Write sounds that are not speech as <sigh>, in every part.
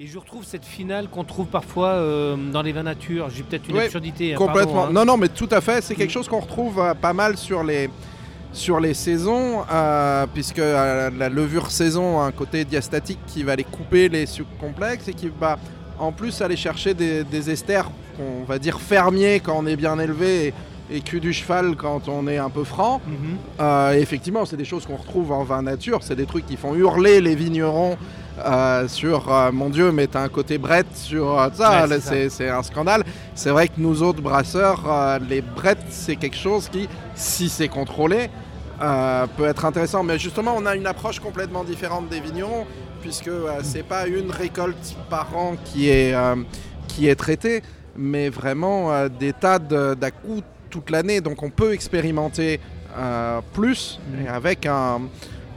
Et je retrouve cette finale qu'on trouve parfois euh, dans les vins nature. J'ai peut-être une Oui, absurdité. hein, Complètement. pardon, hein. Non, non, mais tout à fait. C'est quelque chose qu'on retrouve euh, pas mal sur les, sur les saisons, euh, puisque la levure saison a un côté diastatique qui va aller couper les sucres complexes et qui va en plus aller chercher des, des esters qu'on va dire fermiers quand on est bien élevé et, et cul du cheval quand on est un peu franc. Mhm. Effectivement, c'est des choses qu'on retrouve en vin nature. C'est des trucs qui font hurler les vignerons euh, sur euh, mon Dieu, mais t'as un côté brette sur euh, ça. Ouais, c'est un scandale. C'est vrai que nous autres brasseurs, les brettes, c'est quelque chose qui, si c'est contrôlé, peut être intéressant. Mais justement, on a une approche complètement différente des vignerons, puisque c'est pas une récolte par an qui est, qui est traitée, mais vraiment des tas de- d'à-coups toute l'année. Donc on peut expérimenter plus et avec un,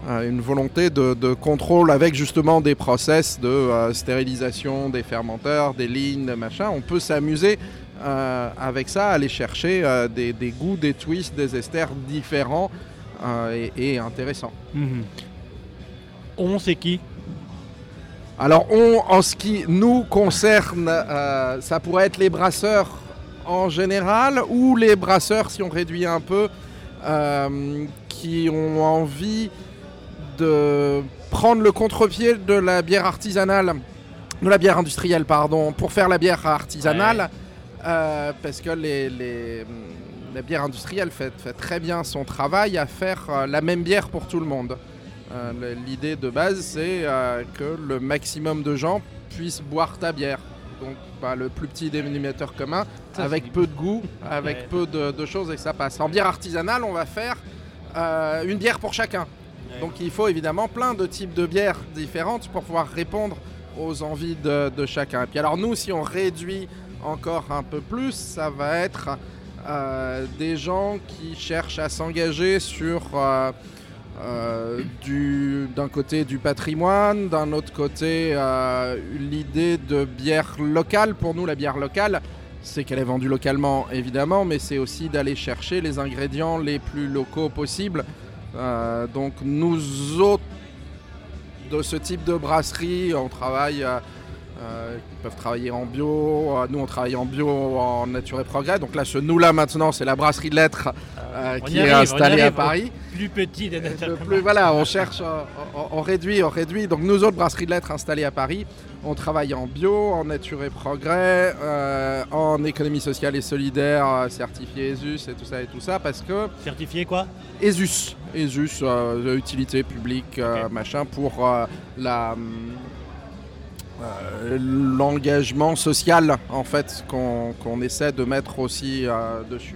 une volonté de, de contrôle avec justement des process de euh, stérilisation des fermenteurs, des lignes, de machin. On peut s'amuser euh, avec ça, aller chercher euh, des, des goûts, des twists, des esters différents euh, et, et intéressants. Mhm. On, c'est qui? Alors, on, en ce qui nous concerne, euh, ça pourrait être les brasseurs en général ou les brasseurs, si on réduit un peu, euh, qui ont envie de prendre le contre-pied de la bière artisanale, de la bière industrielle, pardon, pour faire la bière artisanale. euh, parce que les, les- la bière industrielle fait, fait très bien son travail à faire euh, la même bière pour tout le monde. Euh, L'idée de base, c'est euh, que le maximum de gens puissent boire ta bière. Donc, bah, le plus petit dénominateur commun, Ça, avec peu de goût, avec Ouais. peu de, de choses et que ça passe. En bière artisanale, on va faire euh, une bière pour chacun. Donc, il faut évidemment plein de types de bières différentes pour pouvoir répondre aux envies de, chacun. Et puis, alors, nous, si on réduit encore un peu plus, ça va être euh, des gens qui cherchent à s'engager sur. euh, euh, du- d'un côté du patrimoine, d'un autre côté l'idée de bière locale. Pour nous, la bière locale, c'est qu'elle est vendue localement, évidemment, mais c'est aussi d'aller chercher les ingrédients les plus locaux possibles. Euh, donc nous autres, de ce type de brasserie, on travaille... euh, euh, ils peuvent travailler en bio, Euh, nous on travaille en bio, en nature et progrès. Donc là, ce nous-là maintenant, c'est la brasserie de lettres euh, On qui est installée à. Paris. Plus petit des plus- voilà, on cherche, euh, on, on réduit, on réduit. Donc nous autres brasseries de lettres installées à Paris, on travaille en bio, en nature et progrès, euh, en économie sociale et solidaire, euh, certifié ESUS et tout ça et tout ça, parce que Certifié quoi? ESUS, ESUS, euh, utilité publique, euh, machin, pour euh, la hum, euh, l'engagement social en fait qu'on essaie de mettre aussi euh, dessus.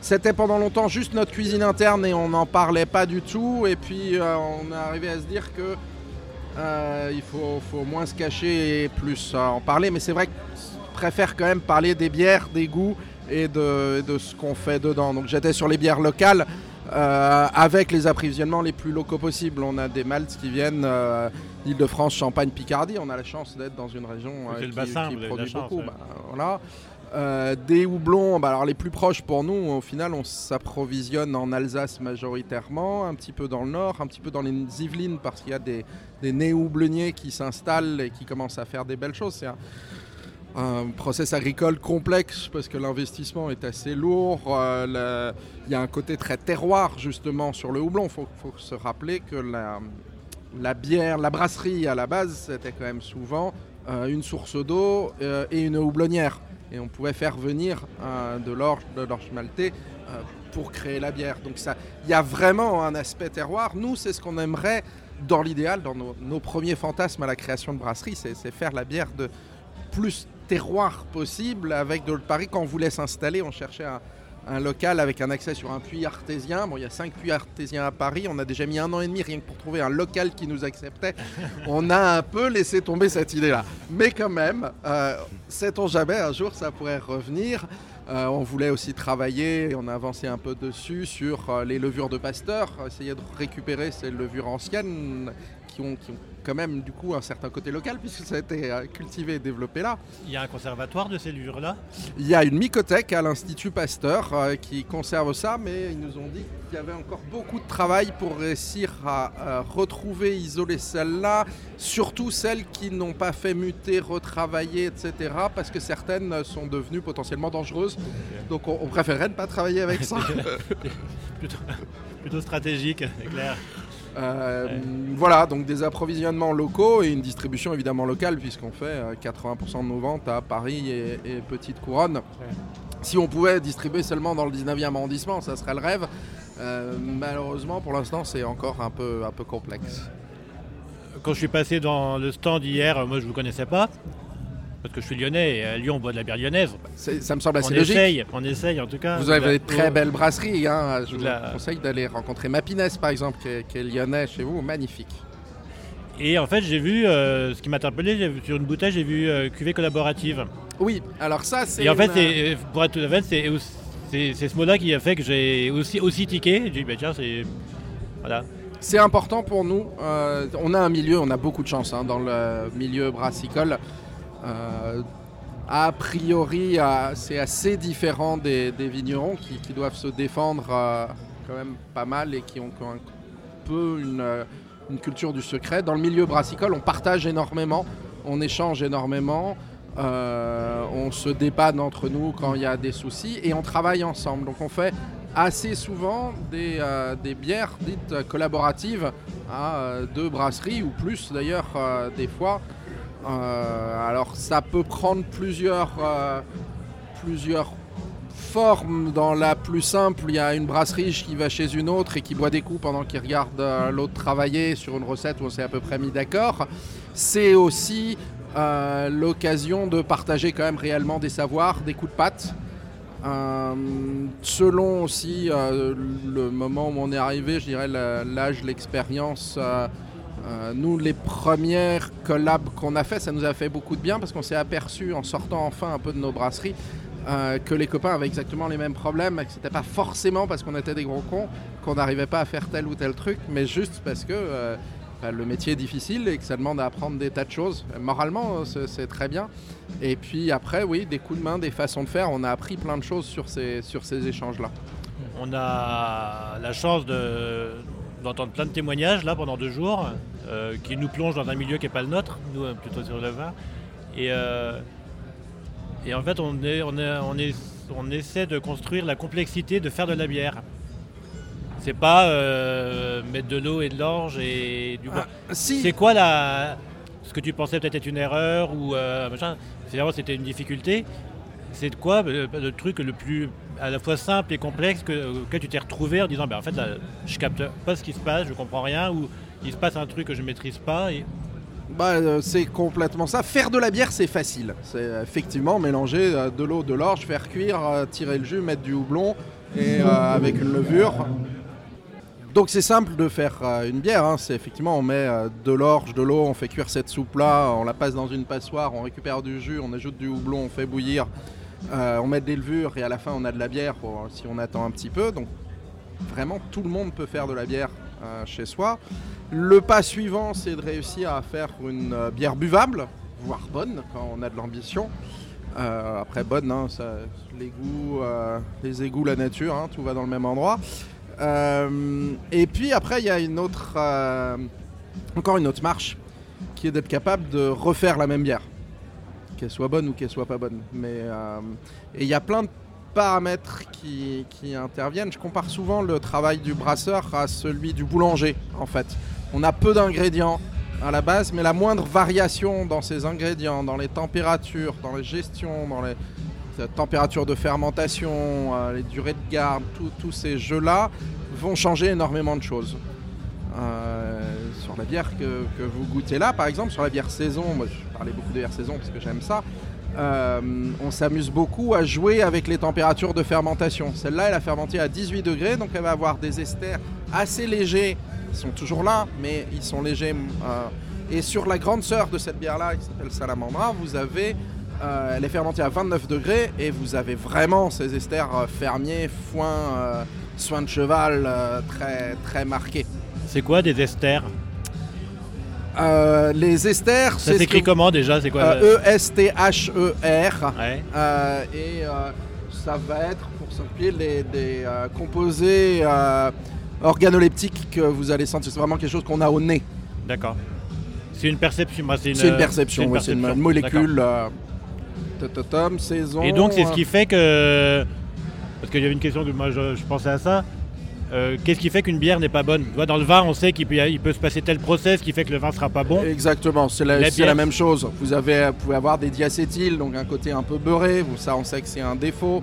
C'était pendant longtemps juste notre cuisine interne et on n'en parlait pas du tout. Et puis euh, on est arrivé à se dire que il faut, faut moins se cacher et plus en parler. Mais c'est vrai que je préfère quand même parler des bières, des goûts et de, de ce qu'on fait dedans. Donc j'étais sur les bières locales euh, avec les approvisionnements les plus locaux possibles. On a des maltes qui viennent euh, d'Île-de-France, Champagne, Picardie. On a la chance d'être dans une région euh, qui, bassin, produit chance, beaucoup. ouais. Bah, voilà. Euh, des houblons, bah, alors les plus proches pour nous, au final, on s'approvisionne en Alsace majoritairement, un petit peu dans le nord, un petit peu dans les Yvelines parce qu'il y a des, des nez houblonniers qui s'installent et qui commencent à faire des belles choses. C'est un, un process agricole complexe parce que l'investissement est assez lourd. euh, Il y a un côté très terroir justement sur le houblon. Il faut, se rappeler que la, bière, la brasserie à la base, c'était quand même souvent euh, une source d'eau euh, et une houblonnière. Et on pouvait faire venir de l'orge, de l'orge maltais euh, pour créer la bière. Donc ça, il y a vraiment un aspect terroir. Nous, c'est ce qu'on aimerait dans l'idéal, dans nos, nos premiers fantasmes à la création de brasserie, c'est faire la bière de plus terroir possible avec de Paris. Quand on voulait s'installer, on cherchait un, un local avec un accès sur un puits artésien. Bon, il y a cinq puits artésiens à Paris. On a déjà mis un an et demi rien que pour trouver un local qui nous acceptait. <laughs> On a un peu laissé tomber cette idée-là. Mais quand même, euh, sait-on jamais, un jour ça pourrait revenir. Euh, on voulait aussi travailler, et on a avancé un peu dessus, sur euh, les levures de Pasteur, essayer de récupérer ces levures anciennes qui ont, qui ont quand même du coup un certain côté local puisque ça a été euh, cultivé et développé là. Il y a un conservatoire de ces levures-là Il y a une mycothèque à l'Institut Pasteur euh, qui conserve ça, mais ils nous ont dit qu'il y avait encore beaucoup de travail pour réussir à euh, retrouver, isoler celles-là, surtout celles qui n'ont pas fait muter, retravailler, etc. Parce que certaines sont devenues potentiellement dangereuses. Donc on, on préférerait ne pas travailler avec ça. <laughs> plutôt, plutôt stratégique, c'est clair. Euh, Ouais. Voilà, donc des approvisionnements locaux et une distribution évidemment locale, puisqu'on fait euh, 80% de nos ventes à Paris et, et Petite Couronne. Si on pouvait distribuer seulement dans le 19e arrondissement, ça serait le rêve. Euh, malheureusement, pour l'instant, c'est encore un peu, un peu complexe. Quand je suis passé dans le stand hier, moi je ne vous connaissais pas. Parce que je suis lyonnais et à Lyon on boit de la bière lyonnaise. Ça me semble on assez logique. essaye, on essaye en tout cas. Vous avez La- de très belles brasseries. hein. Je vous La- conseille d'aller rencontrer Mapinès, par exemple, qui est, qui est lyonnais chez vous. Magnifique. Et en fait j'ai vu, euh, ce qui m'a interpellé, sur une bouteille j'ai vu euh, cuvée collaborative. Oui, alors ça, c'est. Et en fait, une- c'est- pour être tout à fait, c'est ce mot-là qui a fait que j'ai aussi, aussi tiqué. J'ai dit, bah tiens, c'est. Voilà. C'est important pour nous. Euh, on a un milieu, on a beaucoup de chance hein, dans le milieu brassicole. Euh, a priori, euh, c'est assez différent des, vignerons qui, doivent se défendre euh, quand même pas mal et qui ont, un peu une, culture du secret. Dans le milieu brassicole, on partage énormément, on échange énormément. on se dépanne entre nous quand il y a des soucis et on travaille ensemble. Donc on fait assez souvent des, bières dites collaboratives à euh, deux brasseries ou plus d'ailleurs des fois. Euh, alors ça peut prendre plusieurs, euh, plusieurs formes. Dans la plus simple, il y a une brasserie qui va chez une autre et qui boit des coups pendant qu'il regarde euh, l'autre travailler sur une recette où on s'est à peu près mis d'accord. C'est aussi l'occasion de partager quand même réellement des savoirs, des coups de patte. Selon aussi le moment où on est arrivé, je dirais l'âge, l'expérience. Euh, nous, les premières collabs qu'on a fait, ça nous a fait beaucoup de bien parce qu'on s'est aperçu en sortant enfin un peu de nos brasseries euh, que les copains avaient exactement les mêmes problèmes, que c'était pas forcément parce qu'on était des gros cons qu'on n'arrivait pas à faire tel ou tel truc, mais juste parce que euh, bah, le métier est difficile et que ça demande à apprendre des tas de choses. Moralement, c'est c'est très bien. Et puis après, oui, des coups de main, des façons de faire, on a appris plein de choses sur ces, sur ces échanges-là. On a la chance de- d'entendre plein de témoignages là pendant deux jours euh, qui nous plongent dans un milieu qui n'est pas le nôtre, nous euh, plutôt sur le vin. Et, euh, et en fait, on, est, on, est, on, est, on essaie de construire la complexité de faire de la bière. C'est pas euh, mettre de l'eau et de l'orge et du bois. Si, C'est quoi la... ce que tu pensais peut-être être une erreur ou machin Finalement, c'était une difficulté. C'est de quoi le truc le plus à la fois simple et complexe que, auquel tu t'es retrouvé en disant ben, en fait là, je capte pas ce qui se passe, je comprends rien ou il se passe un truc que je maîtrise pas et Bah, euh, c'est complètement ça. Faire de la bière, c'est facile. C'est euh, effectivement mélanger euh, de l'eau, de l'orge, faire cuire, tirer le jus, mettre du houblon et avec une levure. Donc c'est simple de faire une bière. hein. C'est effectivement on met de l'orge, de l'eau, on fait cuire cette soupe-là, on la passe dans une passoire, on récupère du jus, on ajoute du houblon, on fait bouillir, on met des levures et à la fin on a de la bière si on attend un petit peu. Donc vraiment tout le monde peut faire de la bière euh, chez soi. Le pas suivant, c'est de réussir à faire une euh, bière buvable, voire bonne quand on a de l'ambition. Euh, après bonne, hein, les goûts, euh, les égouts, la nature, hein, tout va dans le même endroit. Euh, et puis après, il y a une autre, euh, encore une autre marche, qui est d'être capable de refaire la même bière, qu'elle soit bonne ou qu'elle soit pas bonne. Mais euh, et il y a plein de paramètres qui, interviennent. Je compare souvent le travail du brasseur à celui du boulanger, en fait. On a peu d'ingrédients à la base, mais la moindre variation dans ces ingrédients, dans les températures, dans les gestions, dans les euh, températures de fermentation, euh, les durées de garde, tous ces jeux-là vont changer énormément de choses. Sur la bière que, vous goûtez là, par exemple, sur la bière saison, moi je parlais beaucoup de bière saison parce que j'aime ça, euh, on s'amuse beaucoup à jouer avec les températures de fermentation. Celle-là, elle a fermenté à 18 degrés, donc elle va avoir des esters assez légers. Ils sont toujours là, mais ils sont légers. euh, et sur la grande sœur de cette bière-là, qui s'appelle Salamandra, vous avez, euh, elle est fermentée à 29 degrés et vous avez vraiment ces esters fermiers, foin, soin de cheval très, très marqués. c'est quoi des esters? Euh, les esters, Ça c'est ce s'écrit comment déjà C'est quoi E-S-T-H-E-R. Ouais. Euh, et euh, ça va être, pour simplifier, les, des composés organoleptiques que vous allez sentir. C'est vraiment quelque chose qu'on a au nez. D'accord. C'est une perception. C'est une, perception, c'est une une, molécule. saison. Et donc c'est ce qui fait que. Parce qu'il y avait une question que moi je, je pensais à ça. Euh, Qu'est-ce qui fait qu'une bière n'est pas bonne? Tu vois, Dans le vin, on sait qu'il peut, il peut se passer tel process qui fait que le vin sera pas bon. Exactement, c'est la, même chose. Vous, avez, vous pouvez avoir des diacétyles, donc un côté un peu beurré, ça on sait que c'est un défaut.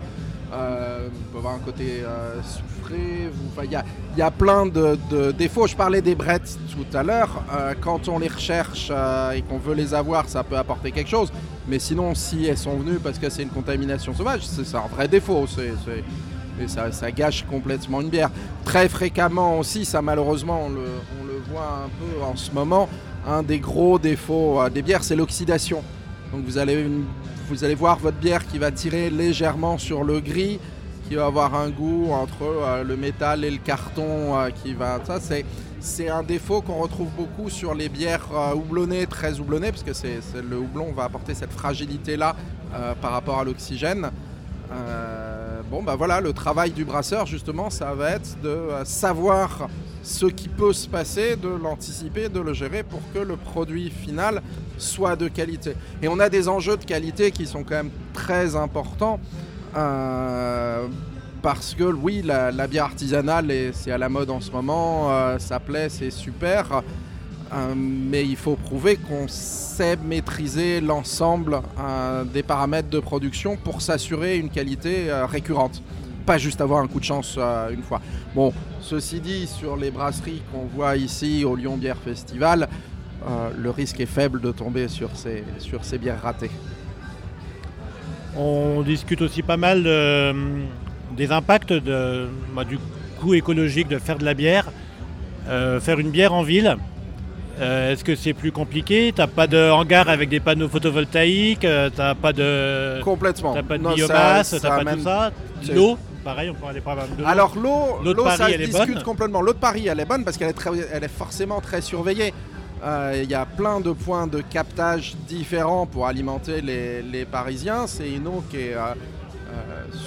Euh, vous pouvez avoir un côté euh, soufré, il y, a, il y a plein de, de défauts. Je parlais des brettes tout à l'heure. Euh, quand on les recherche et qu'on veut les avoir, ça peut apporter quelque chose. Mais sinon, si elles sont venues parce que c'est une contamination sauvage, c'est un vrai défaut. C'est- et ça, ça gâche complètement une bière. Très fréquemment aussi, ça malheureusement, on le, voit un peu en ce moment, un des gros défauts euh, des bières, c'est l'oxydation. Donc vous allez, vous allez voir votre bière qui va tirer légèrement sur le gris, qui va avoir un goût entre euh, le métal et le carton euh, qui va. Ça, c'est, c'est un défaut qu'on retrouve beaucoup sur les bières euh, houblonnées, très houblonnées, parce que c'est, le houblon va apporter cette fragilité-là par rapport à l'oxygène. Bon, bah voilà, le travail du brasseur, justement, ça va être de euh, savoir ce qui peut se passer, de l'anticiper, de le gérer pour que le produit final soit de qualité. Et on a des enjeux de qualité qui sont quand même très importants. euh, parce que oui, la, bière artisanale, c'est à la mode en ce moment, euh, ça plaît, c'est super. Euh, mais il faut prouver qu'on sait maîtriser l'ensemble euh, des paramètres de production pour s'assurer une qualité euh, récurrente. Pas juste avoir un coup de chance une fois. Bon, ceci dit, sur les brasseries qu'on voit ici au Lyon Bière Festival, le risque est faible de tomber sur ces, sur ces bières ratées. On discute aussi pas mal de- des impacts bah, du coût écologique de faire de la bière. Faire une bière en ville, euh, est-ce que c'est plus compliqué? T'as pas de hangar avec des panneaux photovoltaïques euh, T'as pas de, Complètement. t'as pas de biomasse T'as pas amène- tout ça L'eau, pareil, on prend des problèmes de. Alors l'eau, L'eau ça elle discute complètement. L'eau de Paris, elle est bonne parce qu'elle est, très- elle est forcément très surveillée. Euh, Il y a plein de points de captage différents pour alimenter les, les Parisiens. C'est une eau qui est euh,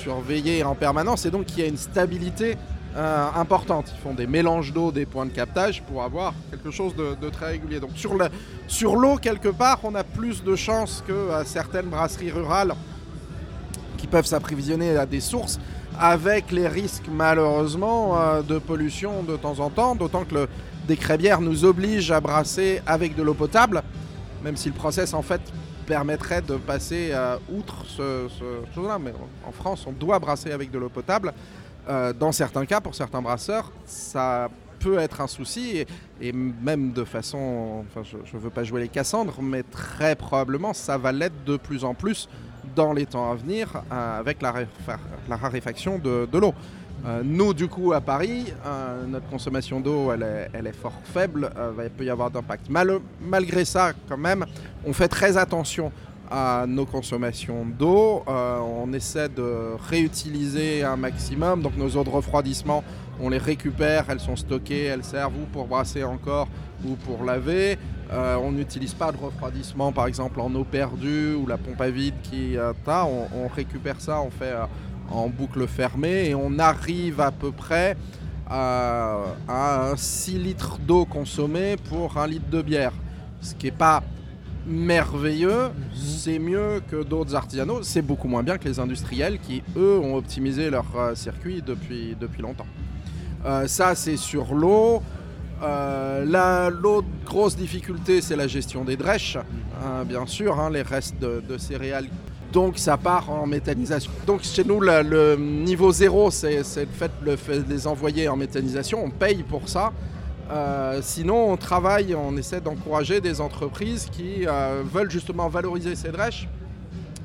surveillée en permanence et donc qui a une stabilité euh, importante. Ils font des mélanges d'eau des points de captage pour avoir quelque chose de, très régulier. Donc sur le- sur l'eau, quelque part, on a plus de chances que certaines brasseries rurales qui peuvent s'approvisionner à des sources avec les risques malheureusement euh, de pollution de temps en temps, d'autant que le décret bière nous oblige à brasser avec de l'eau potable, même si le process en fait permettrait de passer euh, outre ce, ce chose-là. Mais en France, on doit brasser avec de l'eau potable. Euh, dans certains cas, pour certains brasseurs, ça peut être un souci et, même de façon, enfin je ne veux pas jouer les Cassandres, mais très probablement ça va l'être de plus en plus dans les temps à venir euh, avec la, raréfa- la raréfaction de, l'eau. Euh, nous, du coup, à Paris, notre consommation d'eau, elle est, fort faible. il peut y avoir d'impact. Mal- malgré ça, quand même, on fait très attention à nos consommations d'eau. Euh, on essaie de réutiliser un maximum. Donc nos eaux de refroidissement, on les récupère, elles sont stockées, elles servent ou pour brasser encore ou pour laver. Euh, on n'utilise pas de refroidissement, par exemple en eau perdue ou la pompe à vide qui euh, on, récupère ça, on fait euh, en boucle fermée et on arrive à peu près à, à 6 litres d'eau consommée pour un litre de bière. Ce qui n'est pas merveilleux, c'est mieux que d'autres artisanaux, c'est beaucoup moins bien que les industriels qui, eux, ont optimisé leur euh, circuit depuis, depuis longtemps. Euh, ça, c'est sur l'eau. Euh, la- L'autre grosse difficulté, c'est la gestion des drèches, hein, bien sûr, hein, les restes de, de céréales. Donc ça part en méthanisation. Donc chez nous, la- le niveau zéro, c'est le fait de les envoyer en méthanisation. On paye pour ça. Euh, sinon, on travaille, on essaie d'encourager des entreprises qui euh, veulent justement valoriser ces drèches.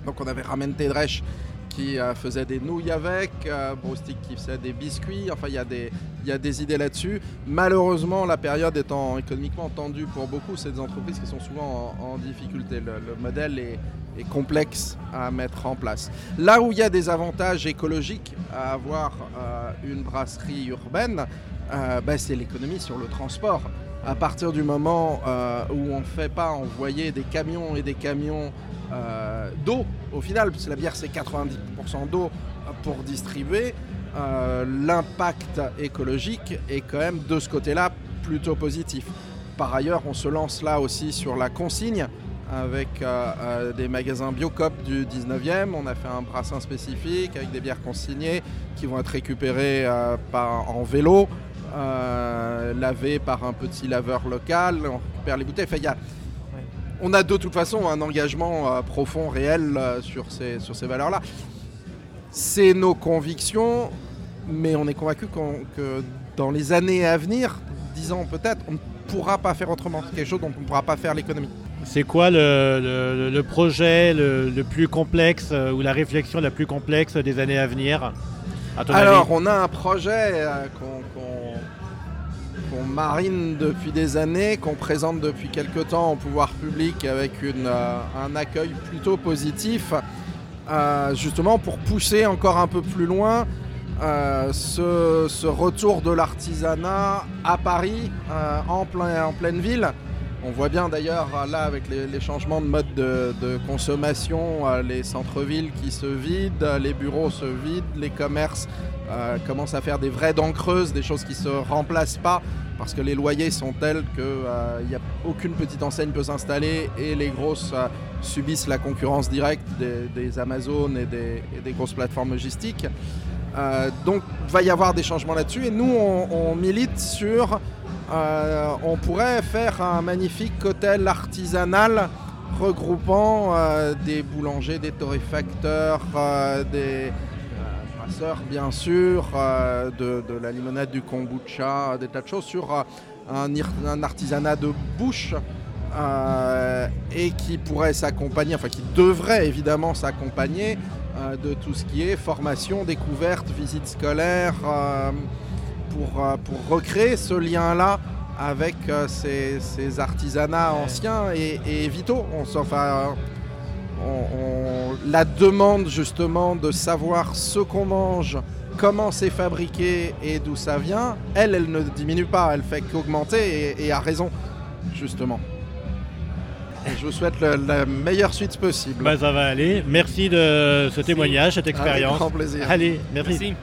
Donc on avait Ramenté Drèche qui euh, faisait des nouilles avec, euh, Broustic qui faisait des biscuits, enfin il y, a des- idées là-dessus. Malheureusement, la période étant économiquement tendue pour beaucoup, c'est des entreprises qui sont souvent en, difficulté. Le, le modèle est, complexe à mettre en place. Là où il y a des avantages écologiques à avoir une brasserie urbaine, euh, bah, c'est l'économie sur le transport. À partir du moment où on ne fait pas envoyer des camions et des camions d'eau, au final, parce que la bière c'est 90% d'eau pour distribuer, l'impact écologique est quand même de ce côté-là plutôt positif. Par ailleurs, on se lance là aussi sur la consigne avec euh, euh, des magasins Biocop du 19e. On a fait un brassin spécifique avec des bières consignées qui vont être récupérées euh, par, en vélo, lavées par un petit laveur local. On récupère les bouteilles. on a de toute façon un engagement profond, réel sur ces, sur ces valeurs-là. C'est nos convictions, mais on est convaincu que dans les années à venir, 10 ans peut-être, on ne pourra pas faire autrement. C'est quelque chose dont on ne pourra pas faire l'économie. C'est quoi le, projet le, plus complexe euh, ou la réflexion la plus complexe des années à venir Alors, on a un projet euh, qu'on marine depuis des années, qu'on présente depuis quelques temps au pouvoir public avec euh, un accueil plutôt positif, justement pour pousser encore un peu plus loin euh, ce, retour de l'artisanat à Paris, euh, en, plein, en pleine ville. On voit bien d'ailleurs là avec les, changements de mode de, consommation, euh, les centres-villes qui se vident, les bureaux se vident, les commerces commencent à faire des vraies dents creuses, des choses qui ne se remplacent pas parce que les loyers sont tels qu'il a aucune petite enseigne peut s'installer et les grosses subissent la concurrence directe des, Amazones et des grosses plateformes logistiques. Euh, donc il va y avoir des changements là-dessus et nous on, milite sur euh, on pourrait faire un magnifique hôtel artisanal regroupant euh, des boulangers, des torréfacteurs, des brasseurs bien sûr, de, la limonade, du kombucha, des tas de choses sur un, un, artisanat de bouche et qui pourrait s'accompagner, enfin qui devrait évidemment s'accompagner euh, de tout ce qui est formation, découverte, visite scolaire, euh, pour, euh, pour recréer ce lien-là avec ces, artisanats anciens et, vitaux. On, enfin, la demande justement de savoir ce qu'on mange, comment c'est fabriqué et d'où ça vient, elle, elle ne diminue pas, elle fait qu'augmenter et, et a raison, justement je vous souhaite la meilleure suite possible. Bah, ça va aller. Merci de ce témoignage, cette expérience. Avec grand plaisir. Allez, merci.